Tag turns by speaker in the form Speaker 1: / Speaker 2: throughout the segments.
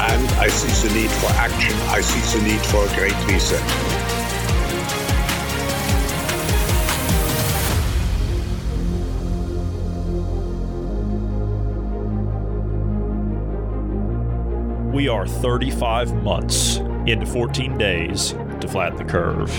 Speaker 1: and I see the need for action. I see the need for a great reset.
Speaker 2: We are 35 months into 14 days to flatten the curve.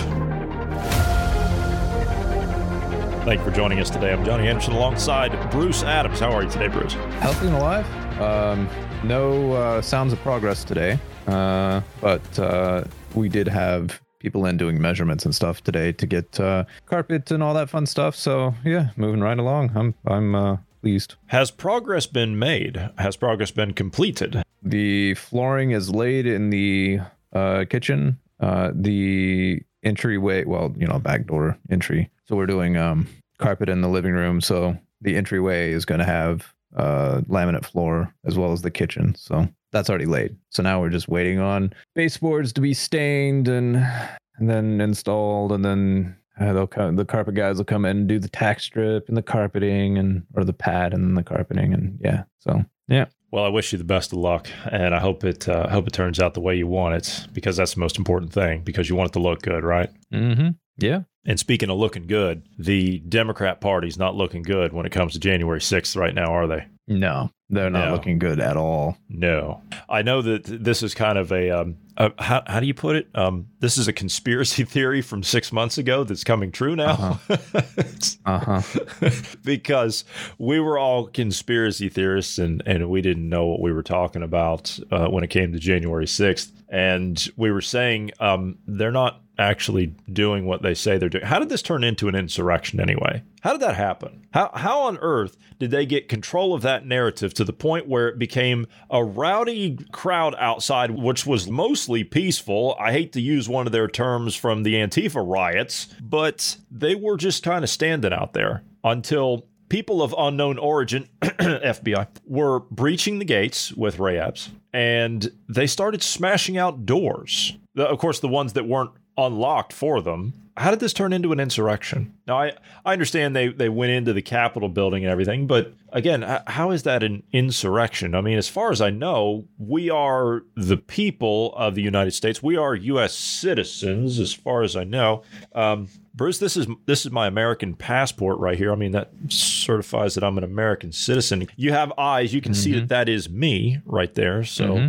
Speaker 2: Thank you for joining us today. I'm Johnny Anderson alongside Bruce Adams. How are you today, Bruce?
Speaker 3: Healthy and alive. Um, no uh, sounds of progress today, uh, but uh, we did have people in doing measurements and stuff today to get uh, carpet and all that fun stuff. So yeah, moving right along. I'm I'm uh, pleased.
Speaker 2: Has progress been made? Has progress been completed?
Speaker 3: The flooring is laid in the uh, kitchen. Uh, the entryway, well, you know, back door entry. So we're doing um, carpet in the living room. So the entryway is going to have uh, laminate floor as well as the kitchen. So that's already laid. So now we're just waiting on baseboards to be stained and and then installed, and then uh, they'll come, the carpet guys will come in and do the tack strip and the carpeting and or the pad and then the carpeting and yeah. So yeah.
Speaker 2: Well, I wish you the best of luck, and I hope it uh, hope it turns out the way you want it, because that's the most important thing. Because you want it to look good, right?
Speaker 3: Mm-hmm. Yeah.
Speaker 2: And speaking of looking good, the Democrat Party's not looking good when it comes to January 6th right now, are they?
Speaker 3: No, they're not
Speaker 2: No.
Speaker 3: looking good at all.
Speaker 2: No. I know that this is kind of a, um, a how, how do you put it? Um, this is a conspiracy theory from six months ago that's coming true now. It's-
Speaker 3: Uh huh.
Speaker 2: because we were all conspiracy theorists and, and we didn't know what we were talking about uh, when it came to January 6th. And we were saying um, they're not actually doing what they say they're doing. How did this turn into an insurrection anyway? How did that happen? How, how on earth did they get control of that narrative to the point where it became a rowdy crowd outside, which was mostly peaceful? I hate to use one of their terms from the Antifa riots, but they were just kind of standing out there until people of unknown origin, FBI, were breaching the gates with Ray Epps and they started smashing out doors. Of course, the ones that weren't unlocked for them. How did this turn into an insurrection? Now, I, I understand they, they went into the Capitol building and everything, but again, how is that an insurrection? I mean, as far as I know, we are the people of the United States. We are U.S. citizens, as far as I know. Um, Bruce, this is this is my American passport right here. I mean, that certifies that I'm an American citizen. You have eyes; you can see that that is me right there. So
Speaker 3: Mm-hmm.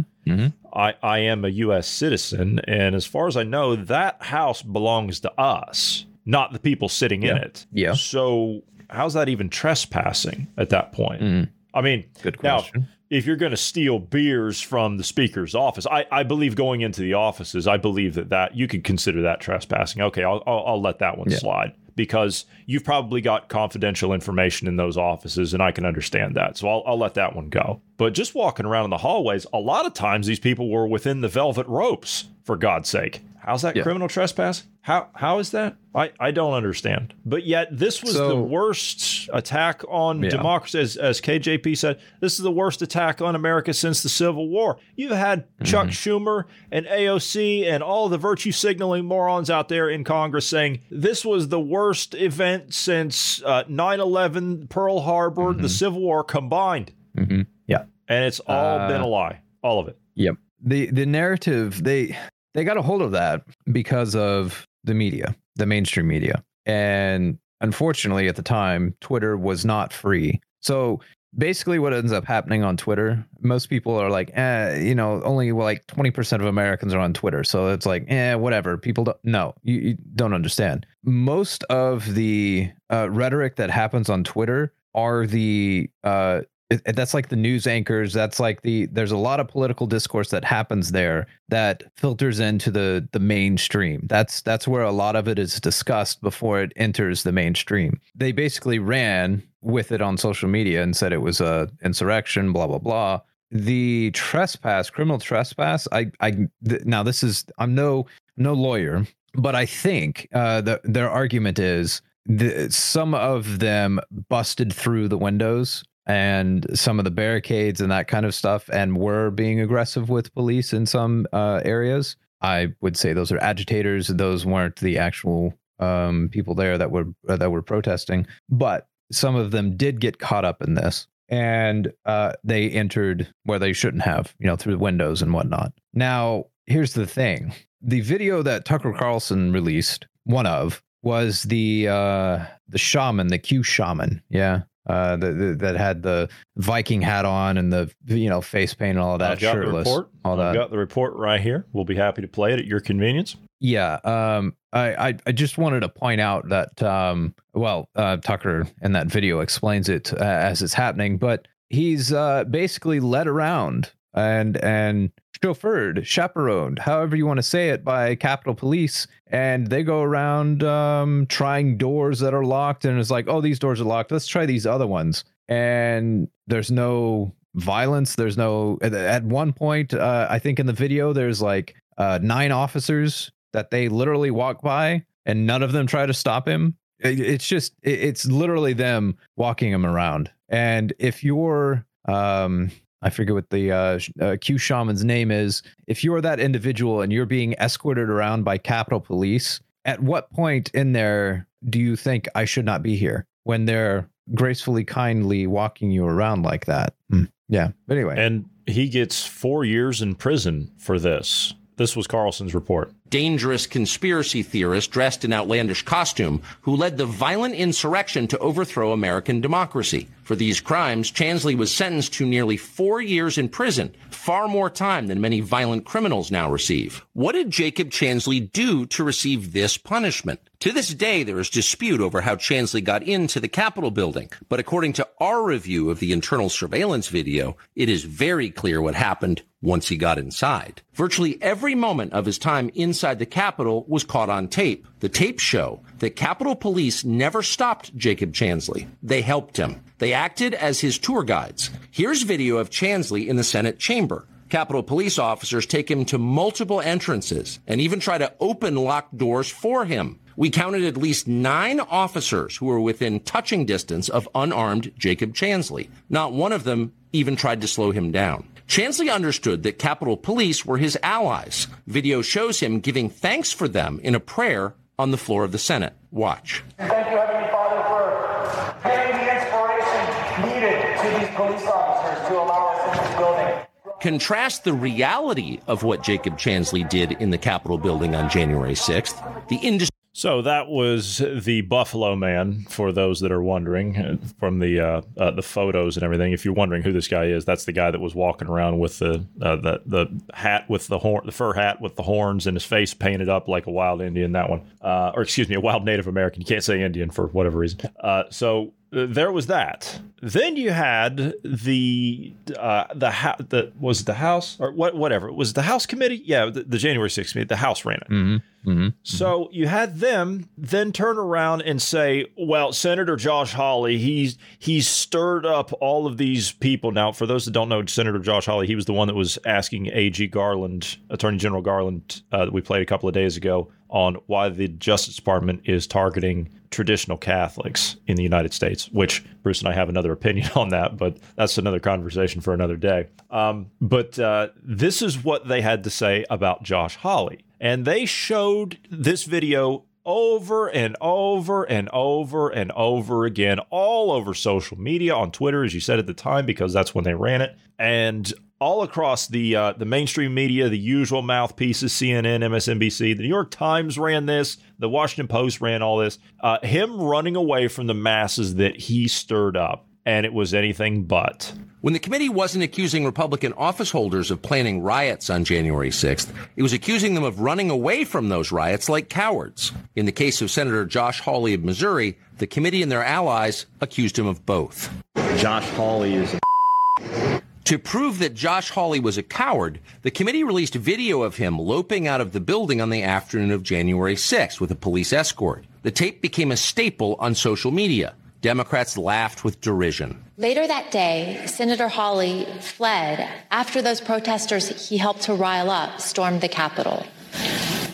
Speaker 2: I I am a U.S. citizen, and as far as I know, that house belongs to us, not the people sitting in it.
Speaker 3: Yeah.
Speaker 2: So how's that even trespassing at that point?
Speaker 3: Mm.
Speaker 2: I mean,
Speaker 3: Good
Speaker 2: now,
Speaker 3: question.
Speaker 2: if you're going to steal beers from the speaker's office, I, I believe going into the offices, I believe that that you could consider that trespassing. Okay, I'll I'll, I'll let that one
Speaker 3: Yeah.
Speaker 2: slide because you've probably got confidential information in those offices, and I can understand that. So I'll I'll let that one go. But just walking around in the hallways, a lot of times these people were within the velvet ropes. For God's sake, how's that
Speaker 3: Yeah.
Speaker 2: criminal trespass? How how is that? I, I don't understand. But yet this was the worst attack on
Speaker 3: Yeah.
Speaker 2: democracy, as, as KJP said. This is the worst attack on America since the Civil War. You've had Chuck
Speaker 3: Mm-hmm.
Speaker 2: Schumer and AOC and all the virtue signaling morons out there in Congress saying this was the worst event since uh, 9/11, Pearl Harbor, the Civil War combined,
Speaker 3: Mm-hmm. Yeah.
Speaker 2: and it's all
Speaker 3: Uh,
Speaker 2: been a lie, all of it.
Speaker 3: Yep. The the narrative they they got a hold of that because of the media, the mainstream media. And unfortunately at the time Twitter was not free. So basically what ends up happening on Twitter, most people are like, eh, you know, only like 20% of Americans are on Twitter. So it's like, eh, whatever. People don't, no, you, you don't understand. Most of the uh, rhetoric that happens on Twitter are the, uh, it, that's like the news anchors. That's like the, there's a lot of political discourse that happens there that filters into the, the mainstream. That's, that's where a lot of it is discussed before it enters the mainstream. They basically ran with it on social media and said it was a insurrection, blah blah blah. The trespass, criminal trespass. I, I th- now this is I'm no no lawyer, but I think uh, the, their argument is the, some of them busted through the windows and some of the barricades and that kind of stuff, and were being aggressive with police in some uh, areas. I would say those are agitators. Those weren't the actual um, people there that were uh, that were protesting, but some of them did get caught up in this and uh, they entered where they shouldn't have, you know, through windows and whatnot. Now, here's the thing the video that Tucker Carlson released, one of, was the uh, the shaman, the Q shaman. Yeah. Uh, the, the, that had the Viking hat on and the you know face paint and all that
Speaker 2: I've got the
Speaker 3: shirtless,
Speaker 2: report.
Speaker 3: all
Speaker 2: I've
Speaker 3: that.
Speaker 2: got the report right here. We'll be happy to play it at your convenience.
Speaker 3: Yeah, um, I, I I just wanted to point out that um, well, uh, Tucker in that video explains it uh, as it's happening, but he's uh, basically led around and and chauffeured, chaperoned, however you want to say it, by Capitol Police, and they go around um, trying doors that are locked, and it's like, oh, these doors are locked. Let's try these other ones, and there's no violence. There's no at- one point, uh, I think in the video, there's like uh, nine officers that they literally walk by and none of them try to stop him. It's just, it's literally them walking him around. And if you're, um, I forget what the uh, sh- uh, Q shaman's name is. If you're that individual and you're being escorted around by Capitol Police, at what point in there do you think I should not be here when they're gracefully, kindly walking you around like that? Hmm. Yeah. But anyway,
Speaker 2: And he gets four years in prison for this. This was Carlson's report.
Speaker 4: dangerous conspiracy theorist dressed in outlandish costume who led the violent insurrection to overthrow American democracy. For these crimes, Chansley was sentenced to nearly four years in prison, far more time than many violent criminals now receive. What did Jacob Chansley do to receive this punishment? To this day, there is dispute over how Chansley got into the Capitol building, but according to our review of the internal surveillance video, it is very clear what happened once he got inside. Virtually every moment of his time inside the Capitol was caught on tape. The tapes show that Capitol Police never stopped Jacob Chansley. They helped him. They acted as his tour guides. Here's video of Chansley in the Senate chamber. Capitol Police officers take him to multiple entrances and even try to open locked doors for him. We counted at least nine officers who were within touching distance of unarmed Jacob Chansley. Not one of them even tried to slow him down. Chansley understood that Capitol Police were his allies. Video shows him giving thanks for them in a prayer on the floor of the Senate. Watch.
Speaker 5: Thank you, Heavenly Father, for giving the inspiration needed to these police officers to allow us in this building.
Speaker 4: Contrast the reality of what Jacob Chansley did in the Capitol building on January 6th, the industry.
Speaker 2: So that was the Buffalo Man. For those that are wondering, uh, from the uh, uh, the photos and everything, if you're wondering who this guy is, that's the guy that was walking around with the uh, the the hat with the horn, the fur hat with the horns, and his face painted up like a wild Indian. That one, uh, or excuse me, a wild Native American. You can't say Indian for whatever reason. Uh, so there was that. Then you had the uh, the ha- the was it the House or what whatever it was the House committee. Yeah, the, the January 6th committee. The House ran it.
Speaker 3: Mhm. Mhm.
Speaker 2: So you had them then turn around and say, "Well, Senator Josh Hawley, he's he's stirred up all of these people." Now, for those that don't know, Senator Josh Hawley, he was the one that was asking AG Garland, Attorney General Garland, uh, that we played a couple of days ago, on why the Justice Department is targeting traditional Catholics in the United States. Which Bruce and I have another opinion on that, but that's another conversation for another day. Um, but uh, this is what they had to say about Josh Hawley. And they showed this video over and over and over and over again, all over social media, on Twitter, as you said at the time, because that's when they ran it, and all across the uh, the mainstream media, the usual mouthpieces, CNN, MSNBC, the New York Times ran this, the Washington Post ran all this. Uh, him running away from the masses that he stirred up and it was anything but.
Speaker 4: When the committee wasn't accusing Republican office holders of planning riots on January 6th, it was accusing them of running away from those riots like cowards. In the case of Senator Josh Hawley of Missouri, the committee and their allies accused him of both.
Speaker 6: Josh Hawley is a
Speaker 4: To prove that Josh Hawley was a coward, the committee released video of him loping out of the building on the afternoon of January 6th with a police escort. The tape became a staple on social media. Democrats laughed with derision.
Speaker 7: Later that day, Senator Hawley fled after those protesters he helped to rile up stormed the Capitol.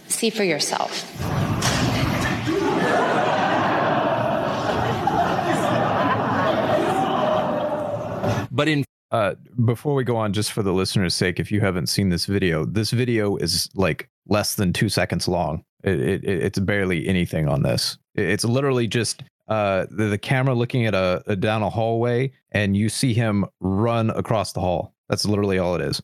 Speaker 7: See for yourself.
Speaker 4: But in
Speaker 3: uh, before we go on, just for the listener's sake, if you haven't seen this video, this video is like less than two seconds long. It, it, it's barely anything on this. It's literally just uh, the, the camera looking at a, a down a hallway, and you see him run across the hall. That's literally all it is.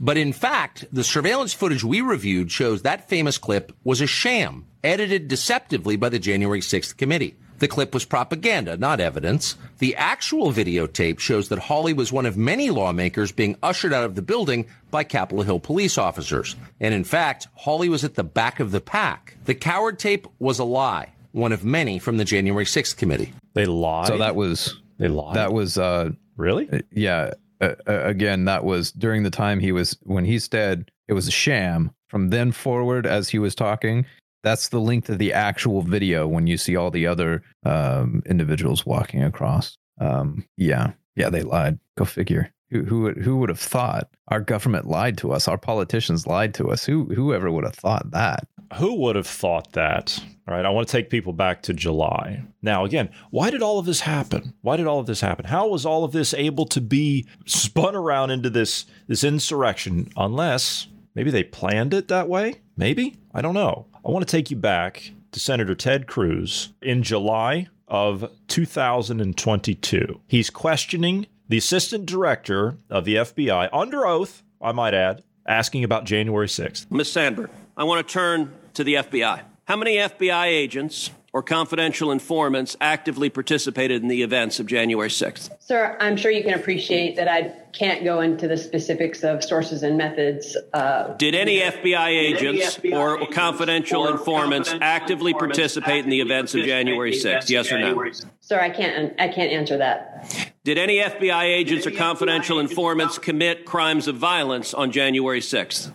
Speaker 4: But in fact, the surveillance footage we reviewed shows that famous clip was a sham, edited deceptively by the January 6th committee. The clip was propaganda, not evidence. The actual videotape shows that Hawley was one of many lawmakers being ushered out of the building by Capitol Hill police officers. And in fact, Hawley was at the back of the pack. The coward tape was a lie, one of many from the January 6th committee.
Speaker 2: They lied.
Speaker 3: So that was
Speaker 2: they lied.
Speaker 3: That was uh
Speaker 2: really
Speaker 3: yeah. Uh, again, that was during the time he was when he said it was a sham. From then forward, as he was talking, that's the length of the actual video when you see all the other um, individuals walking across. Um, yeah, yeah, they lied. Go figure. Who who would, who would have thought our government lied to us? Our politicians lied to us. Who whoever would have thought that?
Speaker 2: Who would have thought that? All right, I want to take people back to July. Now, again, why did all of this happen? Why did all of this happen? How was all of this able to be spun around into this this insurrection? Unless maybe they planned it that way. Maybe I don't know. I want to take you back to Senator Ted Cruz in July of 2022. He's questioning the assistant director of the FBI under oath, I might add, asking about January 6th.
Speaker 8: Ms. Sanborn, I want to turn to the FBI. How many FBI agents or confidential informants actively participated in the events of January 6th?
Speaker 9: Sir, I'm sure you can appreciate that I can't go into the specifics of sources and methods. Uh,
Speaker 8: did any FBI agents any FBI or agents confidential or informants confidential actively participate in the events of January 6th? Yes or no?
Speaker 9: Sir, I can't. I can't answer that.
Speaker 8: Did any FBI agents or confidential informants commit crimes of violence on January 6th?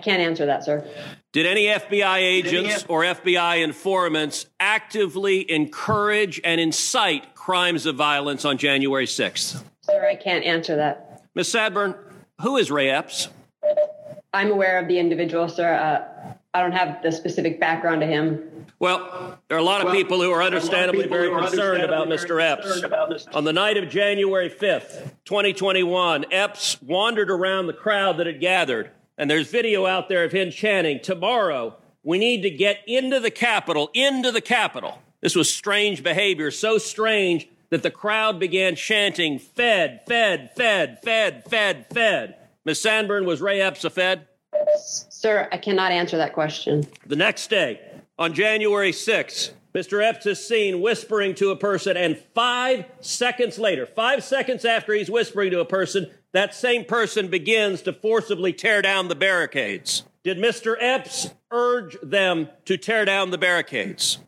Speaker 9: I can't answer that, sir.
Speaker 8: Did any FBI agents or FBI informants actively encourage and incite crimes of violence on January 6th?
Speaker 9: Sir, I can't answer that.
Speaker 8: Ms. Sanborn, who is Ray Epps?
Speaker 9: I'm aware of the individual, sir. Uh, I don't have the specific background to him.
Speaker 8: Well, there are a lot of well, people who are understandably very concerned about Mr. Epps. About Mr. On the night of January 5th, 2021, Epps wandered around the crowd that had gathered and there's video out there of him chanting, Tomorrow, we need to get into the Capitol, into the Capitol. This was strange behavior, so strange that the crowd began chanting, Fed, Fed, Fed, Fed, Fed, Fed. Ms. Sanborn, was Ray Epps a Fed?
Speaker 9: Sir, I cannot answer that question.
Speaker 8: The next day, on January 6th, Mr. Epps is seen whispering to a person, and five seconds later, five seconds after he's whispering to a person, that same person begins to forcibly tear down the barricades. Did Mr. Epps urge them to tear down the barricades?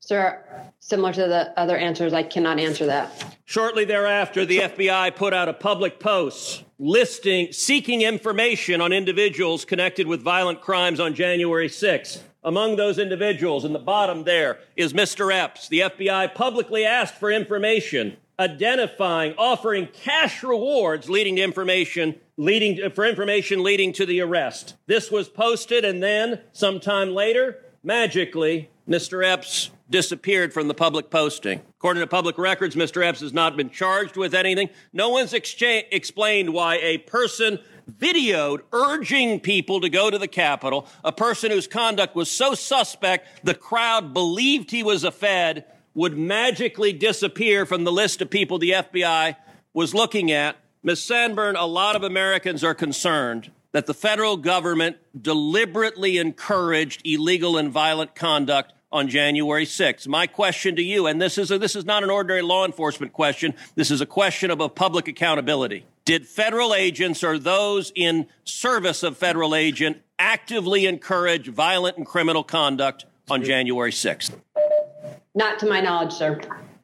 Speaker 9: Sir, similar to the other answers, I cannot answer that.
Speaker 8: Shortly thereafter, the FBI put out a public post listing, seeking information on individuals connected with violent crimes on January 6th. Among those individuals, in the bottom there, is Mr. Epps. The FBI publicly asked for information identifying, offering cash rewards leading to information, leading to, for information leading to the arrest. This was posted, and then sometime later, magically, Mr. Epps disappeared from the public posting. According to public records, Mr. Epps has not been charged with anything. No one's explained why a person videoed urging people to go to the Capitol, a person whose conduct was so suspect the crowd believed he was a Fed, would magically disappear from the list of people the FBI was looking at. Ms. Sanborn, a lot of Americans are concerned that the federal government deliberately encouraged illegal and violent conduct on January 6th. My question to you, and this is a, this is not an ordinary law enforcement question. This is a question of a public accountability. Did federal agents or those in service of federal agent actively encourage violent and criminal conduct on January 6th?
Speaker 9: Not to my knowledge, sir.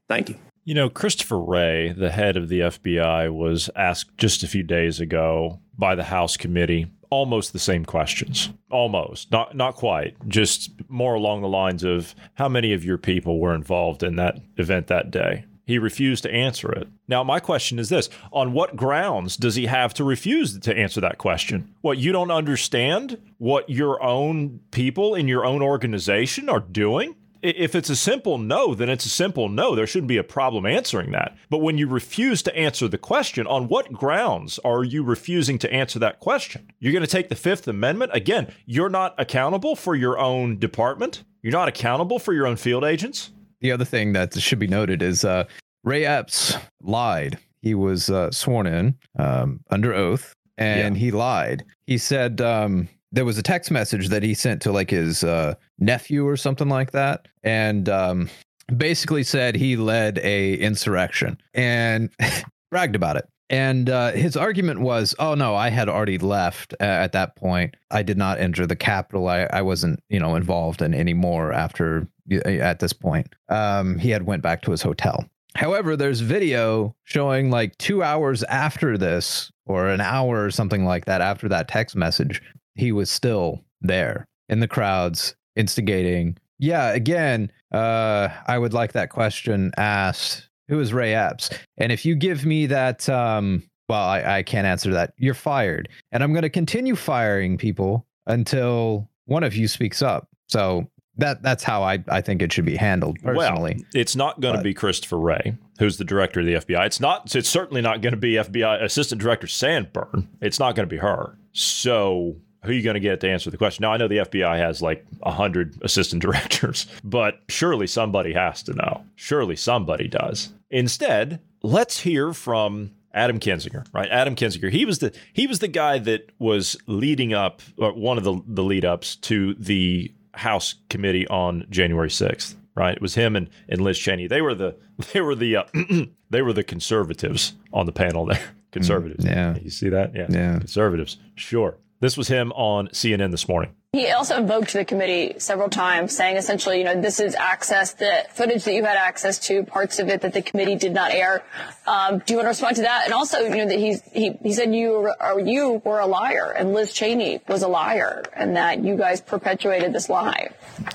Speaker 8: Thank you.
Speaker 2: You know, Christopher Wray, the head of the FBI, was asked just a few days ago by the House committee almost the same questions. Almost. Not not quite. Just more along the lines of how many of your people were involved in that event that day. He refused to answer it. Now, my question is this On what grounds does he have to refuse to answer that question? What, you don't understand what your own people in your own organization are doing? If it's a simple no, then it's a simple no. There shouldn't be a problem answering that. But when you refuse to answer the question, on what grounds are you refusing to answer that question? You're going to take the Fifth Amendment? Again, you're not accountable for your own department. You're not accountable for your own field agents.
Speaker 3: The other thing that should be noted is uh, Ray Epps lied. He was uh, sworn in um, under oath and yeah. he lied. He said um, there was a text message that he sent to like his uh, nephew or something like that, and um, basically said he led a insurrection and bragged about it. And uh, his argument was, "Oh no, I had already left at that point. I did not enter the capital. I, I wasn't, you know, involved in any more after at this point. Um, he had went back to his hotel. However, there's video showing like two hours after this, or an hour or something like that after that text message, he was still there in the crowds instigating. Yeah, again, uh, I would like that question asked. Who is Ray Epps? And if you give me that, um, well, I, I can't answer that. You're fired, and I'm going to continue firing people until one of you speaks up. So that that's how I, I think it should be handled personally.
Speaker 2: Well, it's not going to be Christopher Wray, who's the director of the FBI. It's not. It's certainly not going to be FBI Assistant Director Sanborn. It's not going to be her. So who are you going to get to answer the question? Now, I know the FBI has like 100 assistant directors, but surely somebody has to know. Surely somebody does. Instead, let's hear from Adam Kinzinger, right? Adam Kinzinger. He was the he was the guy that was leading up one of the the lead ups to the House committee on January 6th, right? It was him and, and Liz Cheney. They were the they were the uh, they were the conservatives on the panel there. Conservatives.
Speaker 3: Yeah.
Speaker 2: You see that? Yeah.
Speaker 3: Yeah.
Speaker 2: Conservatives. Sure. This was him on CNN this morning.
Speaker 10: He also invoked the committee several times, saying essentially, you know, this is access, the footage that you had access to, parts of it that the committee did not air. Um, do you want to respond to that? And also, you know, that he's, he, he said you were, you were a liar and Liz Cheney was a liar and that you guys perpetuated this lie.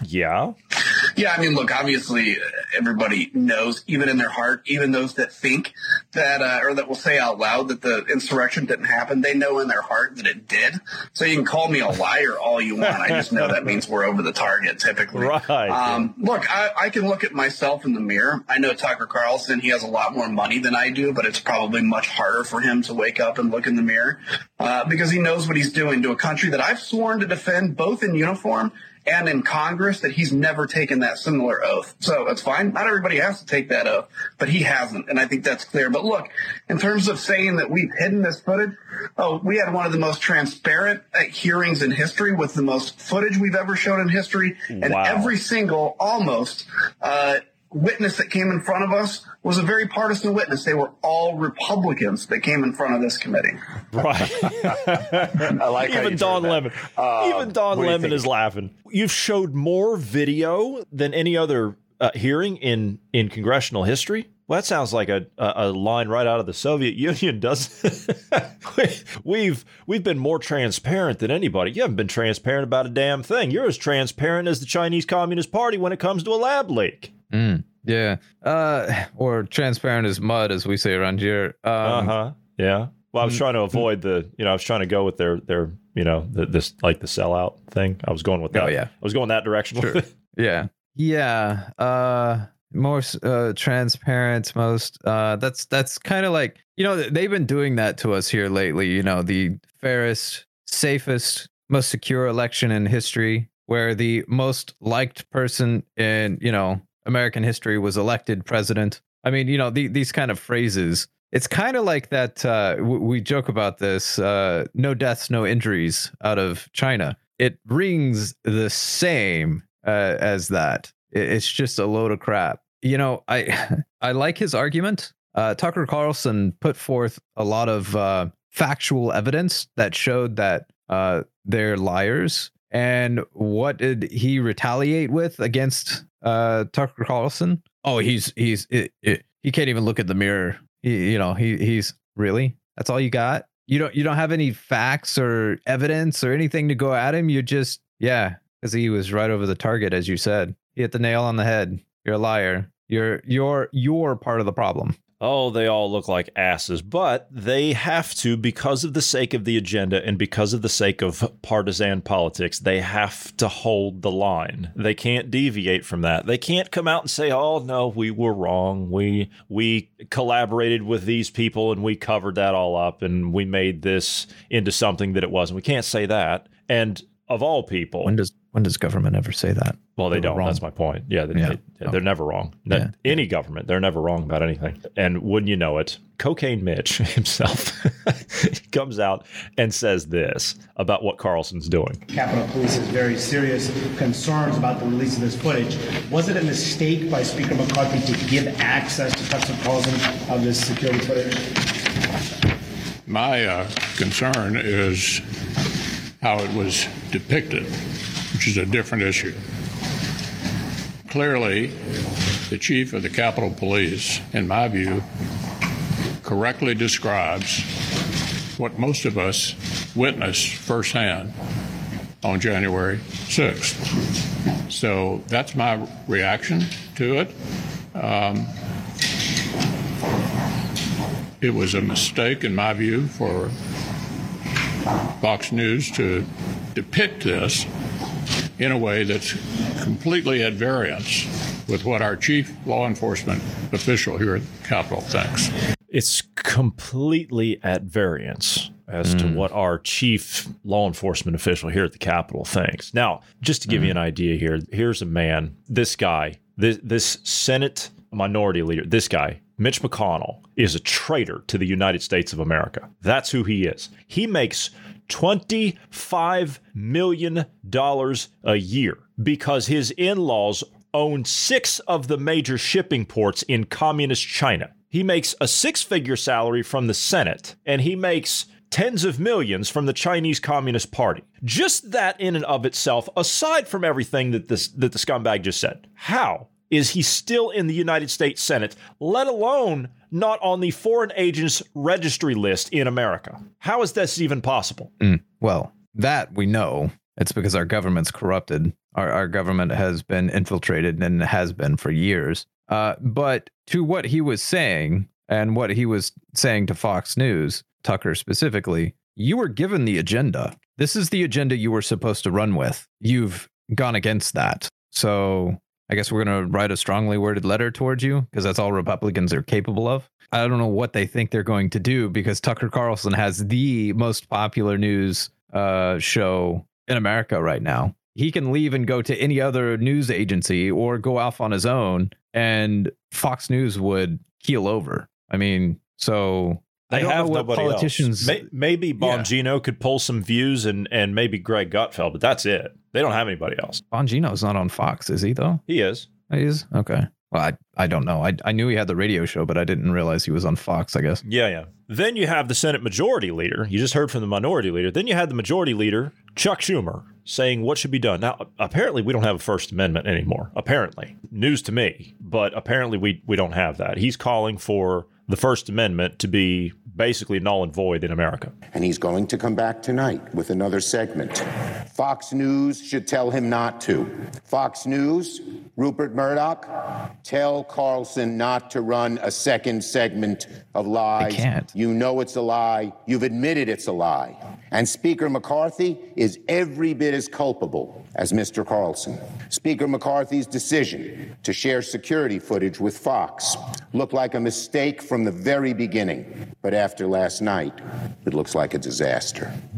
Speaker 2: Yeah.
Speaker 11: Yeah, I mean, look, obviously everybody knows, even in their heart, even those that think that, uh, or that will say out loud that the insurrection didn't happen, they know in their heart that it did. So you can call me a liar all you want. I just know that means we're over the target typically.
Speaker 2: Right.
Speaker 11: Um, look, I, I can look at myself in the mirror. I know Tucker Carlson, he has a lot more money than I do, but it's probably much harder for him to wake up and look in the mirror, uh, because he knows what he's doing to a country that I've sworn to defend both in uniform and in Congress that he's never taken that similar oath. So that's fine. Not everybody has to take that oath, but he hasn't. And I think that's clear. But look, in terms of saying that we've hidden this footage, oh, we had one of the most transparent uh, hearings in history with the most footage we've ever shown in history. And
Speaker 2: Wow.
Speaker 11: every single almost, uh, witness that came in front of us was a very partisan witness. They were all Republicans that came in front of this committee.
Speaker 2: Right.
Speaker 12: I like how
Speaker 2: Even
Speaker 12: you
Speaker 2: Don
Speaker 12: turned that.
Speaker 2: Lemon. Even Don
Speaker 12: what do you
Speaker 2: Lemon is laughing. You've showed more video than any other uh, hearing in in congressional history. Well, that sounds like a, a, a line right out of the Soviet Union, doesn't it? we've we've been more transparent than anybody. You haven't been transparent about a damn thing. You're as transparent as the Chinese Communist Party when it comes to a lab leak.
Speaker 3: Mm, yeah. Uh, or transparent as mud, as we say around here. Um,
Speaker 2: Uh huh. Yeah. Well, I was trying to avoid the, you know, I was trying to go with their, their, you know, the, this like the sellout thing. I was going with that.
Speaker 3: Oh, yeah.
Speaker 2: I was going that direction.
Speaker 3: Sure. Yeah. Yeah. Uh more uh transparent most uh that's that's kind of like you know they've been doing that to us here lately you know the fairest safest most secure election in history where the most liked person in you know american history was elected president i mean you know the, these kind of phrases it's kind of like that uh we joke about this uh no deaths no injuries out of china it rings the same uh, as that it's just a load of crap. You know, I I like his argument. Uh, Tucker Carlson put forth a lot of uh, factual evidence that showed that uh, they're liars. And what did he retaliate with against uh, Tucker Carlson? Oh, he's he's it, it, he can't even look at the mirror. He, you know, he he's really that's all you got. You don't you don't have any facts or evidence or anything to go at him. You just yeah, because he was right over the target, as you said. He hit the nail on the head. You're a liar. You're you're you're part of the problem.
Speaker 2: Oh, they all look like asses, but they have to, because of the sake of the agenda and because of the sake of partisan politics, they have to hold the line. They can't deviate from that. They can't come out and say, "Oh no, we were wrong. We we collaborated with these people and we covered that all up and we made this into something that it wasn't." We can't say that. And of all people,
Speaker 3: When does when does government ever say that?
Speaker 2: well, they
Speaker 3: They were
Speaker 2: don't.
Speaker 3: wrong.
Speaker 2: That's my point. Yeah, they,
Speaker 3: Yeah.
Speaker 2: they, they're never wrong.
Speaker 3: Yeah.
Speaker 2: Any government, they're never wrong about anything. And wouldn't you know it, Cocaine Mitch himself comes out and says this about what Carlson's doing.
Speaker 13: Capitol Police has very serious concerns about the release of this footage. Was it a mistake by Speaker McCarthy to give access to Tucker Carlson of this security footage?
Speaker 1: My uh, concern is how it was depicted, which is a different issue. Clearly, the chief of the Capitol Police, in my view, correctly describes what most of us witnessed firsthand on January 6th. So that's my reaction to it. Um, it was a mistake, in my view, for Fox News to depict this in a way that's completely at variance with what our chief law enforcement official here at the Capitol thinks.
Speaker 2: It's completely at variance as to hmm. what our chief law enforcement official here at the Capitol thinks. Now, just to give you hmm. an idea here, here's a man, this guy, this, this Senate minority leader, this guy, Mitch McConnell, is a traitor to the United States of America. That's who he is. He makes $25 million a year because his in laws own six of the major shipping ports in communist China. He makes a six figure salary from the Senate, and he makes tens of millions from the Chinese Communist Party. Just that in and of itself, aside from everything that this that the scumbag just said, how is he still in the United States Senate, let alone not on the foreign agents registry list in America? How is this even possible?
Speaker 3: Mm, well, that we know. It's because our government's corrupted. Our, our government has been infiltrated and has been for years. Uh, but to what he was saying and what he was saying to Fox News, Tucker specifically, you were given the agenda. This is the agenda you were supposed to run with. You've gone against that. So I guess we're going to write a strongly worded letter towards you because that's all Republicans are capable of. I don't know what they think they're going to do because Tucker Carlson has the most popular news uh, show in America right now. He can leave and go to any other news agency or go off on his own, and Fox News would keel over. I mean, so
Speaker 2: They
Speaker 3: I don't
Speaker 2: have
Speaker 3: know
Speaker 2: nobody
Speaker 3: politicians.
Speaker 2: else. May- maybe Bongino could pull some views, and and maybe Greg Gutfeld, but that's it. They don't have anybody else.
Speaker 3: Bongino's not on Fox, is he though?
Speaker 2: He is.
Speaker 3: He is okay. Well, I I don't know. I I knew he had the radio show, but I didn't realize he was on Fox. I guess.
Speaker 2: Yeah, yeah. Then you have the Senate Majority Leader. You just heard from the Minority Leader. Then you had the Majority Leader, Chuck Schumer, saying what should be done. Now, apparently, we don't have a First Amendment anymore. Apparently, news to me, but apparently, we we don't have that. He's calling for the First Amendment to be basically null and void in America.
Speaker 14: And he's going to come back tonight with another segment. Fox News should tell him not to. Fox News, Rupert Murdoch, tell Carlson not to run a second segment of lies.
Speaker 3: can't.
Speaker 14: You know it's a lie. You've admitted it's a lie. And Speaker McCarthy is every bit as culpable as Mr. Carlson. Speaker McCarthy's decision to share security footage with Fox looked like a mistake from the very beginning. But after last night, it looks like a disaster.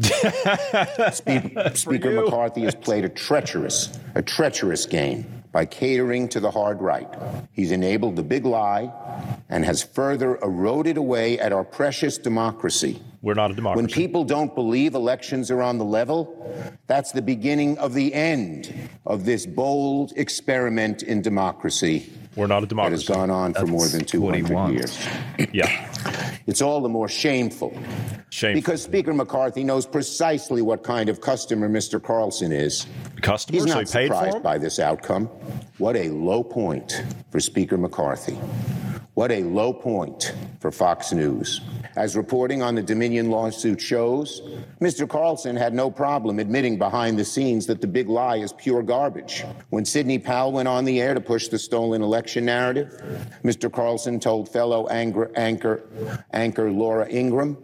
Speaker 14: Spe- Speaker McCarthy has played a treacherous, a treacherous game by catering to the hard right. He's enabled the big lie and has further eroded away at our precious democracy.
Speaker 2: We're not a democracy.
Speaker 14: When people don't believe elections are on the level, that's the beginning of the end of this bold experiment in democracy.
Speaker 2: We're not a democracy.
Speaker 14: That has gone on for more than 200 years.
Speaker 2: Yeah.
Speaker 14: It's all the more shameful.
Speaker 2: Shameful.
Speaker 14: Because Speaker McCarthy knows precisely what kind of customer Mr. Carlson is.
Speaker 2: Customer,
Speaker 14: He's
Speaker 2: so
Speaker 14: not
Speaker 2: he paid
Speaker 14: surprised
Speaker 2: him?
Speaker 14: by this outcome. What a low point for Speaker McCarthy. What a low point for Fox News. As reporting on the Dominion lawsuit shows, Mr. Carlson had no problem admitting behind the scenes that the big lie is pure garbage. When Sidney Powell went on the air to push the stolen election narrative, Mr. Carlson told fellow anchor, anchor, anchor Laura Ingraham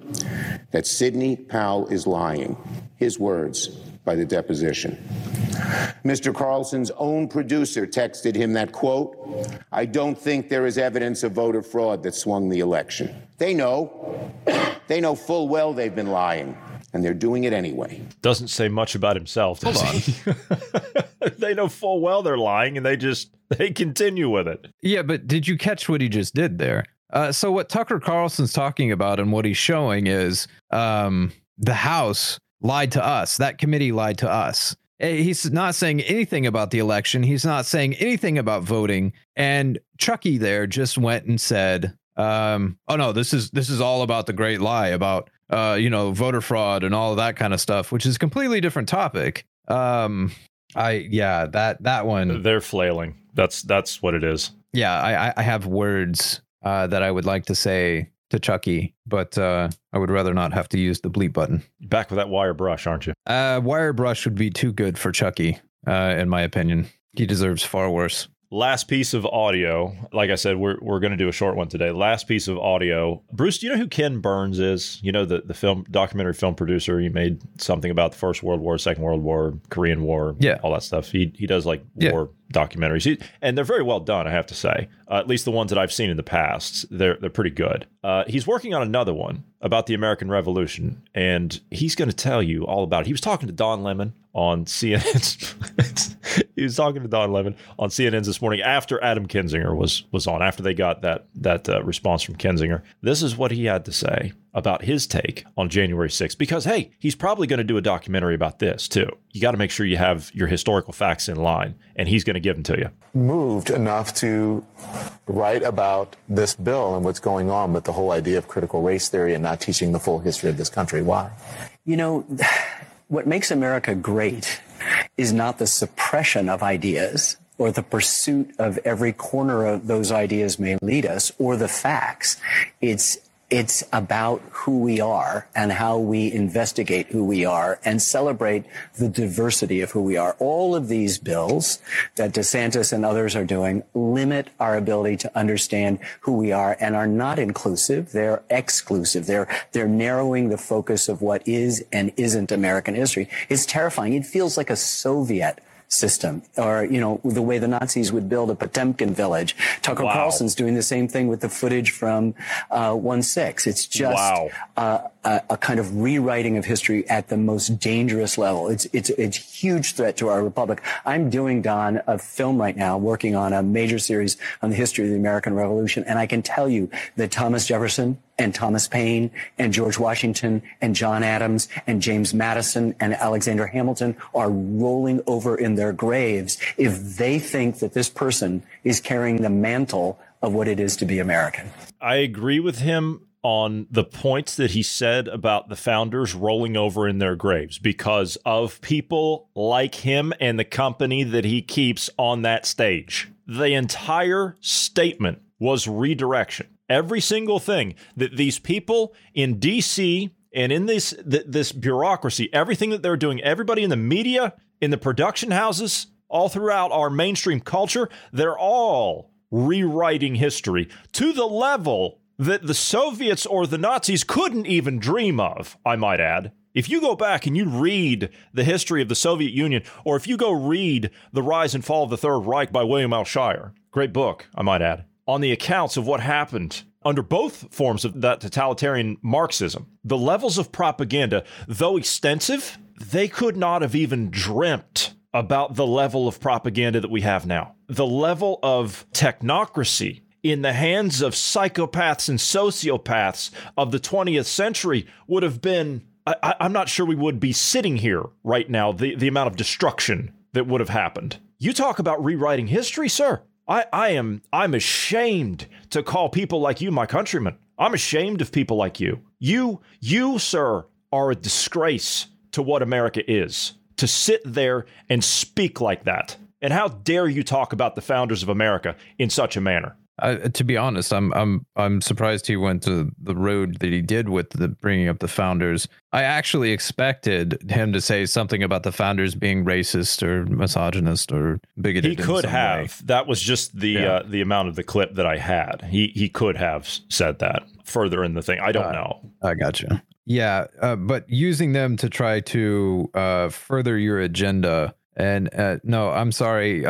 Speaker 14: that Sidney Powell is lying. His words by the deposition. Mr. Carlson's own producer texted him that quote, I don't think there is evidence of voter fraud that swung the election. They know. They know full well they've been lying, and they're doing it anyway.
Speaker 2: Doesn't say much about himself. Does he? they know full well they're lying, and they just they continue with it.
Speaker 3: Yeah, but did you catch what he just did there? Uh, so what Tucker Carlson's talking about and what he's showing is um, the House lied to us. That committee lied to us. Eh, He's not saying anything about the election. He's not saying anything about voting. And Chucky there just went and said, um, "Oh no, this is this is all about the great lie about uh, you know voter fraud and all of that kind of stuff, which is a completely different topic." Um, I yeah that that one
Speaker 2: They're flailing. That's that's what it is.
Speaker 3: yeah, I, I- I have words uh, that I would like to say to Chucky, but uh, I would rather not have to use the bleep button.
Speaker 2: Back with that wire brush, aren't you?
Speaker 3: Uh, wire brush would be too good for Chucky, uh, in my opinion. He deserves far worse.
Speaker 2: Last piece of audio. Like I said, we're we're going to do a short one today. Last piece of audio. Bruce, do you know who Ken Burns is? You know the the film documentary film producer. He made something about the First World War, Second World War, Korean War,
Speaker 3: Yeah.
Speaker 2: all that stuff. He he does like
Speaker 3: Yeah.
Speaker 2: war documentaries, he, and they're very well done. I have to say, uh, at least the ones that I've seen in the past, they're they're pretty good. Uh, he's working on another one about the American Revolution, and he's going to tell you all about it. He was talking to Don Lemon on CNN. he was talking to Don Lemon on CNN's this morning after Adam Kinzinger was was on. After they got that that uh, response from Kinzinger, this is what he had to say about his take on January 6th. Because hey, he's probably going to do a documentary about this too. You got to make sure you have your historical facts in line, and he's going to give them to you.
Speaker 15: moved enough to write about this bill and what's going on with the whole idea of critical race theory and not teaching the full history of this country. Why?
Speaker 16: You know, what makes America great is not the suppression of ideas or the pursuit of every corner of those ideas may lead us or the facts. It's it's about who we are and how we investigate who we are and celebrate the diversity of who we are. All of these bills that DeSantis and others are doing limit our ability to understand who we are and are not inclusive. They're exclusive. They're, they're narrowing the focus of what is and isn't American history. It's terrifying. It feels like a Soviet system or you know the way the nazis would build a potemkin village tucker
Speaker 2: Wow.
Speaker 16: carlson's doing the same thing with the footage from uh, 1-6 it's just
Speaker 2: Wow.
Speaker 16: uh, a, a kind of rewriting of history at the most dangerous level it's it's it's huge threat to our republic i'm doing don a film right now working on a major series on the history of the american revolution and i can tell you that thomas jefferson and Thomas Paine and George Washington and John Adams and James Madison and Alexander Hamilton are rolling over in their graves if they think that this person is carrying the mantle of what it is to be American.
Speaker 2: I agree with him on the points that he said about the founders rolling over in their graves because of people like him and the company that he keeps on that stage. The entire statement was redirection. Every single thing that these people in DC and in this th- this bureaucracy, everything that they're doing, everybody in the media, in the production houses, all throughout our mainstream culture, they're all rewriting history to the level that the Soviets or the Nazis couldn't even dream of, I might add. If you go back and you read the history of the Soviet Union, or if you go read The Rise and Fall of the Third Reich by William L. Shirer, great book, I might add, on the accounts of what happened under both forms of that totalitarian Marxism, the levels of propaganda, though extensive, they could not have even dreamt about the level of propaganda that we have now. The level of technocracy in the hands of psychopaths and sociopaths of the 20th century would have been. I, am not sure we would be sitting here right now, the, the amount of destruction that would have happened. You talk about rewriting history, sir. I, I am I'm ashamed to call people like you my countrymen. I'm ashamed of people like you. You, you, sir, are a disgrace to what America is. To sit there and speak like that. And how dare you talk about the founders of America in such a manner?
Speaker 3: Uh, to be honest, I'm I'm I'm surprised he went to the road that he did with the bringing up the founders. I actually expected him to say something about the founders being racist or misogynist or bigoted.
Speaker 2: He could have. Way. That was just the yeah. uh, the amount of the clip that I had. He he could have said that further in the thing. I don't uh, know.
Speaker 3: I got you. Yeah, uh, but using them to try to uh, further your agenda. And uh, no, I'm sorry.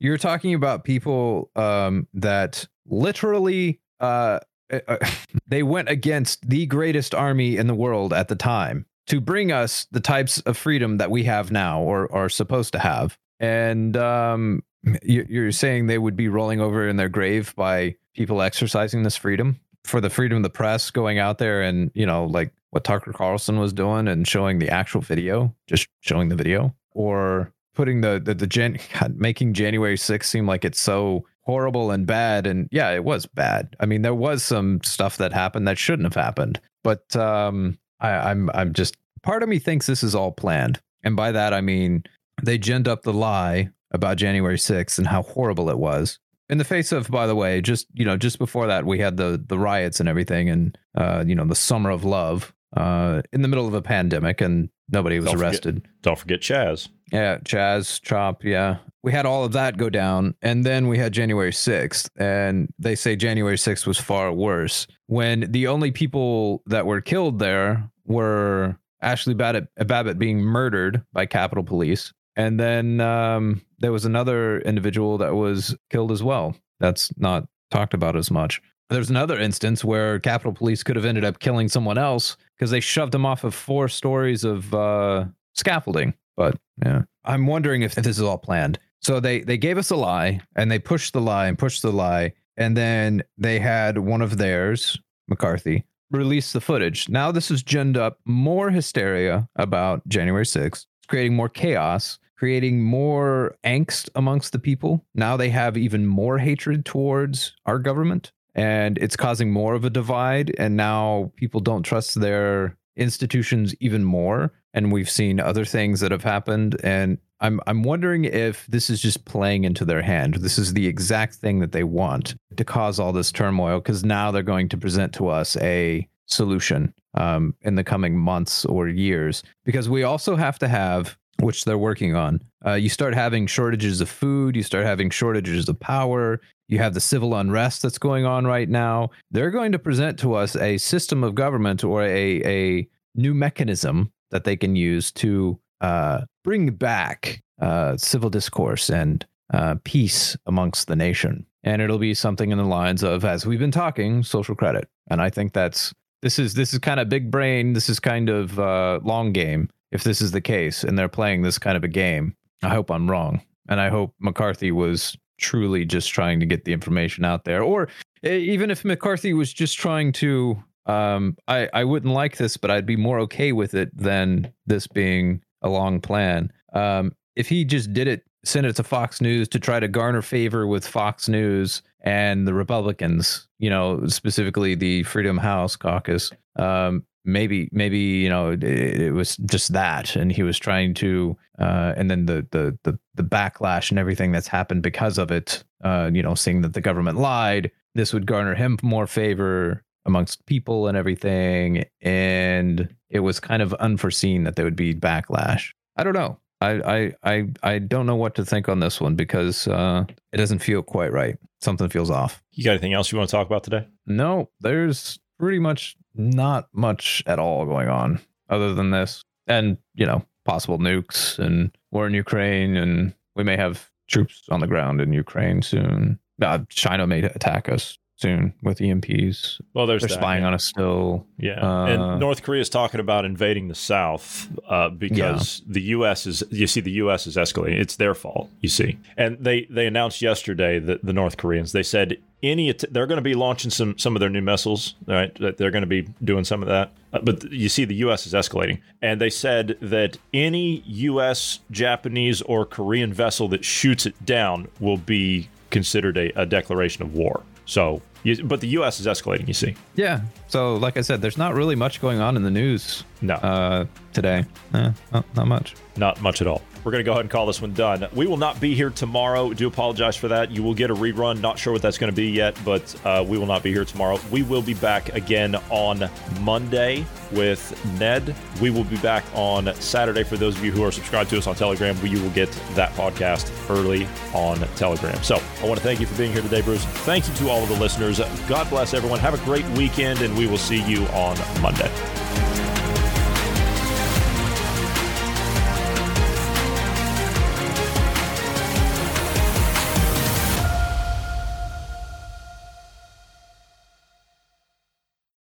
Speaker 3: You're talking about people um, that literally uh, uh, they went against the greatest army in the world at the time to bring us the types of freedom that we have now or are supposed to have. And um, you're saying they would be rolling over in their grave by people exercising this freedom for the freedom of the press going out there and, you know, like what Tucker Carlson was doing and showing the actual video, just showing the video, or putting the the, the Jan- God, making January 6th seem like it's so horrible and bad. And yeah it was bad. I mean there was some stuff that happened that shouldn't have happened but um I, i'm i'm just part of me thinks this is all planned. And by that i mean they ginned up the lie about january 6th and how horrible it was. In the face of by the way just you know just before that we had the the riots and everything and uh you know the summer of love uh in the middle of a pandemic and nobody was
Speaker 2: don't
Speaker 3: arrested
Speaker 2: forget, don't forget chaz
Speaker 3: yeah, Chaz, Chop, yeah. We had all of that go down. And then we had January 6th. And they say January 6th was far worse when the only people that were killed there were Ashley Babbitt, Babbitt being murdered by Capitol Police. And then um, there was another individual that was killed as well. That's not talked about as much. There's another instance where Capitol Police could have ended up killing someone else because they shoved him off of four stories of uh, scaffolding. But yeah, I'm wondering if, this is all planned. So they they gave us a lie and they pushed the lie and pushed the lie, and then they had one of theirs, McCarthy, release the footage. Now this has ginned up more hysteria about January 6th, creating more chaos, creating more angst amongst the people. Now they have even more hatred towards our government and it's causing more of a divide and now people don't trust their institutions even more and we've seen other things that have happened and I'm I'm wondering if this is just playing into their hand. This is the exact thing that they want to cause all this turmoil because now they're going to present to us a solution um, in the coming months or years. Because we also have to have, which they're working on. Uh, you start having shortages of food. You start having shortages of power. You have the civil unrest that's going on right now. They're going to present to us a system of government or a a new mechanism that they can use to uh, bring back uh, civil discourse and uh, peace amongst the nation. And it'll be something in the lines of, as we've been talking, social credit. And I think that's this is this is kind of big brain. This is kind of uh, long game. If this is the case, and they're playing this kind of a game, I hope I'm wrong, and I hope McCarthy was truly just trying to get the information out there, or even if McCarthy was just trying to um, I I wouldn't like this, but I'd be more okay with it than this being a long plan. Um, if he just did it, sent it to Fox News to try to garner favor with Fox News and the Republicans, you know, specifically the Freedom House caucus, um, maybe maybe you know it, it, was just that, and he was trying to, uh, and then the, the the the backlash and everything that's happened because of it, uh, you know, seeing that the government lied, this would garner him more favor amongst people and everything. And it was kind of unforeseen that there would be backlash. I don't know. I I I, I don't know what to think on this one because uh, it doesn't feel quite right. Something feels off.
Speaker 2: You got anything else you want to talk about today?
Speaker 3: No, there's pretty much not much at all going on other than this, and you know, possible nukes and war in Ukraine, and we may have troops on the ground in Ukraine soon. Uh, China may attack us soon with EMPs.
Speaker 2: Well, there's
Speaker 3: they're
Speaker 2: that,
Speaker 3: spying
Speaker 2: yeah.
Speaker 3: on us still.
Speaker 2: Yeah,
Speaker 3: Uh,
Speaker 2: and North Korea is talking about invading the South uh, because the U.S. is. You see, the U.S. is escalating. It's their fault. You see, and they they announced yesterday that the North Koreans they said any they're going to be launching some some of their new missiles. Right, that they're going to be doing some of that. Uh, but you see, the U.S. is escalating, and they said that any U.S., Japanese, or Korean vessel that shoots it down will be considered a, a declaration of war. So, you, but the U.S. is escalating. You see.
Speaker 3: Yeah. So, like I said, there's not really much going on in the news.
Speaker 2: No.
Speaker 3: Uh, today. Eh, not, not much.
Speaker 2: Not much at all. We're going to go ahead and call this one done. We will not be here tomorrow. Do apologize for that. You will get a rerun. Not sure what that's going to be yet, but uh, we will not be here tomorrow. We will be back again on Monday with Ned. We will be back on Saturday for those of you who are subscribed to us on Telegram. You will get that podcast early on Telegram. So I want to thank you for being here today, Bruce. Thank you to all of the listeners. God bless everyone. Have a great weekend, and we will see you on Monday.